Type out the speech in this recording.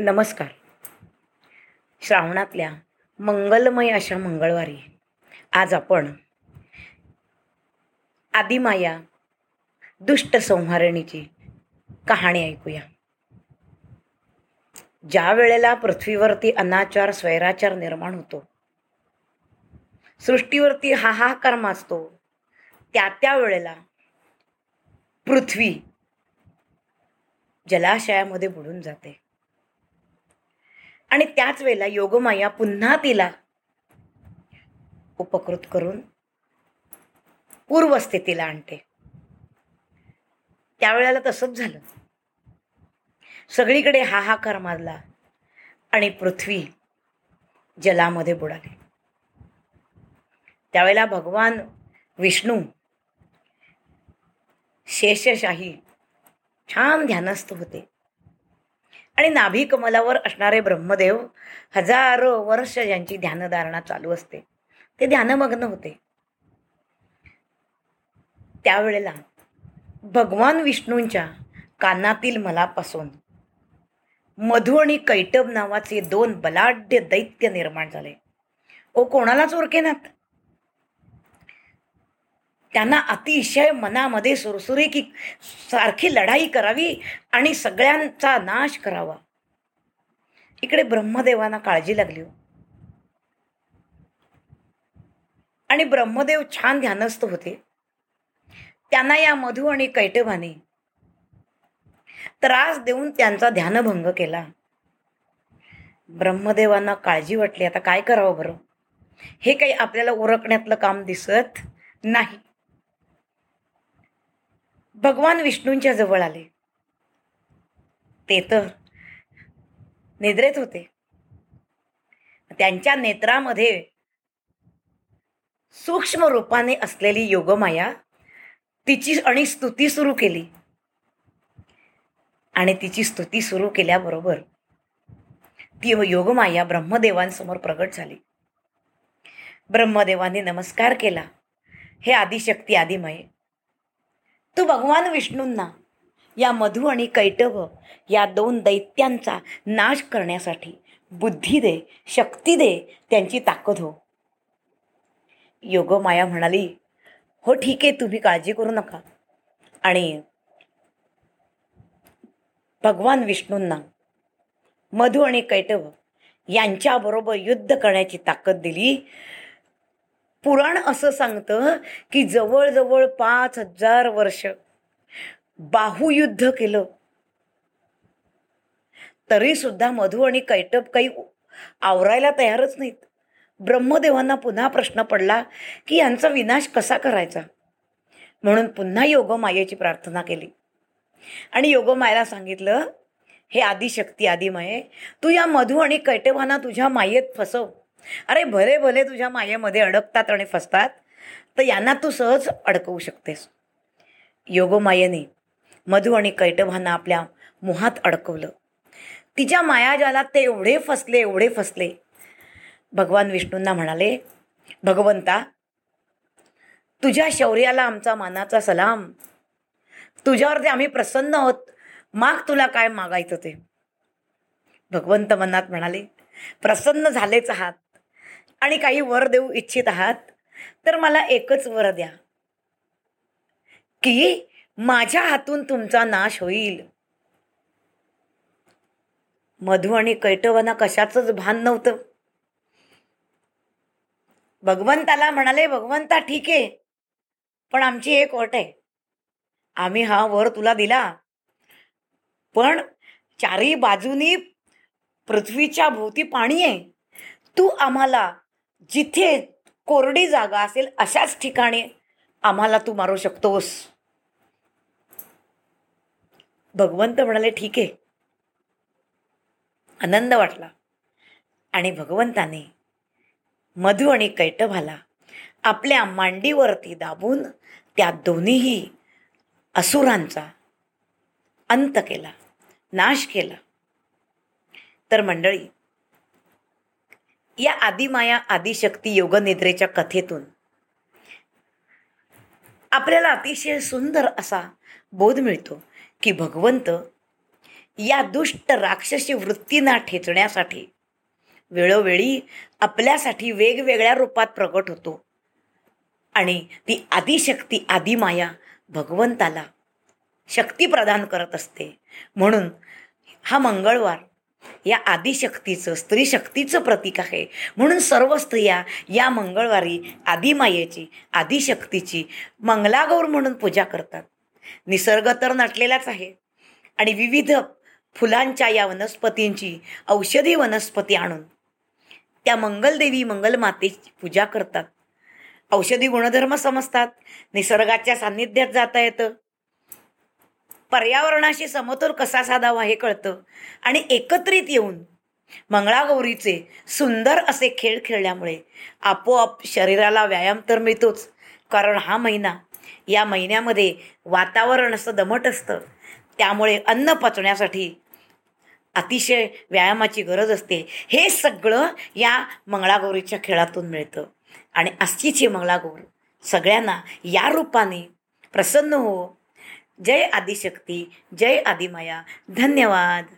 नमस्कार. श्रावणातल्या मंगलमय अशा मंगळवारी आज आपण आदिमाया दुष्ट संहारणीची कहाणी ऐकूया. ज्या वेळेला पृथ्वीवरती अनाचार स्वैराचार निर्माण होतो सृष्टीवरती हाहाकार माजतो त्या त्या वेळेला पृथ्वी जलाशयामध्ये बुडून जाते. आणि त्याच वेळेला योगमाया पुन्हा तिला उपकृत करून पूर्वस्थितीला आणते. त्यावेळेला तसंच झालं. सगळीकडे हाहाकार मारला आणि पृथ्वी जलामध्ये बुडाली. त्यावेळेला भगवान विष्णू शेषशाही छान ध्यानस्थ होते. आणि नाभी कमलावर असणारे ब्रह्मदेव हजारो वर्ष यांची ध्यानधारणा चालू असते. ते ध्यानमग्न होते. त्यावेळेला भगवान विष्णूंच्या कानातील मलापासून मधु आणि कैटब नावाचे दोन बलाढ्य दैत्य निर्माण झाले. ओ कोणालाच ओळखेनात? त्यांना अतिशय मनामध्ये सुरसुरी की सारखी लढाई करावी आणि सगळ्यांचा नाश करावा. इकडे ब्रह्मदेवांना काळजी लागली हो. आणि ब्रह्मदेव छान ध्यानस्थ होते. त्यांना या मधु आणि कैटभाने त्रास देऊन त्यांचा ध्यानभंग केला. ब्रह्मदेवांना काळजी वाटली आता काय करावं बरं? हे काही आपल्याला ओरखण्यातलं काम दिसत नाही. भगवान विष्णूंच्या जवळ आले. ते तर निद्रेत होते. त्यांच्या नेत्रामध्ये सूक्ष्म रूपाने असलेली योगमाया तिची आणि स्तुती सुरू केली. आणि तिची स्तुती सुरू केल्याबरोबर ती योगमाया ब्रह्मदेवांसमोर प्रगट झाली. ब्रह्मदेवाने नमस्कार केला. हे आदिशक्ती आदिमये तू भगवान विष्णूंना या मधु आणि कैटभ या दोन दैत्यांचा नाश करण्यासाठी बुद्धी दे शक्ती दे त्यांची ताकद हो. योगमाया म्हणाली हो ठीक आहे तुम्ही काळजी करू नका. आणि भगवान विष्णूंना मधु आणि कैटव यांच्याबरोबर युद्ध करण्याची ताकद दिली. पुराण असं सांगतं की जवळजवळ पाच हजार वर्ष बाहुयुद्ध केलं. तरी सुद्धा मधू आणि कैटप काही आवरायला तयारच नाहीत. ब्रह्मदेवांना पुन्हा प्रश्न पडला की यांचा विनाश कसा करायचा? म्हणून पुन्हा योगमायेची प्रार्थना केली. आणि योगमायेला सांगितलं हे आदिशक्ती आदिमाये तू या मधू आणि कैटवांना तुझ्या मायेत फसव. अरे भले भले तुझ्या मायेमध्ये अडकतात आणि फसतात तर यांना तू सहज अडकवू शकतेस. योगमायेने मधु आणि कैटभांना आपल्या मोहात अडकवलं. तिच्या मायाजालात ते एवढे फसले एवढे फसले. भगवान विष्णूंना म्हणाले भगवंता तुझ्या शौर्याला आमचा मानाचा सलाम. तुझ्यावरती आम्ही प्रसन्न आहोत. माग तुला काय मागायचं ते? भगवंत मनात म्हणाले प्रसन्न झालेच आहात. आणि काही वर देऊ इच्छित आहात तर मला एकच वर द्या. की माझ्या हातून तुमचा नाश होईल. मधु आणि कैटवांना कशाचंच भान नव्हतं. भगवंताला म्हणाले भगवंता ठीक आहे पण आमची एक अट आहे. आम्ही हा वर तुला दिला. पण चारी बाजूनी पृथ्वीच्या भोवती पाणी आहे. तू आम्हाला जिथे कोरडी जागा असेल अशाच ठिकाणी आम्हाला तू मारू शकतोस. भगवंत म्हणाले ठीक आहे. आनंद वाटला. आणि भगवंताने मधु आणि कैटभाला आपल्या मांडीवरती दाबून त्या दोन्हीही असुरांचा अंत केला नाश केला. तर मंडळी या आदिमाया आदिशक्ती योगनिद्रेच्या कथेतून. आपल्याला अतिशय सुंदर असा बोध मिळतो की भगवंत या दुष्ट राक्षसी वृत्तींना ठेचण्यासाठी वेळोवेळी आपल्यासाठी वेगवेगळ्या रूपात प्रकट होतो आणि ती आदिशक्ती आदिमाया भगवंताला शक्ती प्रदान करत असते. म्हणून हा मंगळवार या आदिशक्तीचं स्त्री शक्तीचं प्रतीक आहे. म्हणून सर्व स्त्रिया या मंगळवारी आदिमायेची आदिशक्तीची मंगलागौर म्हणून पूजा करतात. निसर्ग तर नटलेलाच आहे. आणि विविध फुलांच्या या वनस्पतींची औषधी वनस्पती आणून त्या मंगलदेवी मंगलमातेची पूजा करतात. औषधी गुणधर्म समजतात. निसर्गाच्या सान्निध्यात जाता येतं. पर्यावरणाशी समतोल कसा साधावा हे कळतं. आणि एकत्रित येऊन मंगळागौरीचे सुंदर असे खेळ खेळल्यामुळे आपोआप शरीराला व्यायाम तर मिळतोच. कारण हा महिना या महिन्यामध्ये वातावरण असं दमट असतं. त्यामुळे अन्न पचण्यासाठी अतिशय व्यायामाची गरज असते. हे सगळं या मंगळागौरीच्या खेळातून मिळतं. आणि अशीच ही मंगळागौर सगळ्यांना या रूपाने प्रसन्न हो जय आदिशक्ती जय आदिमाया. धन्यवाद.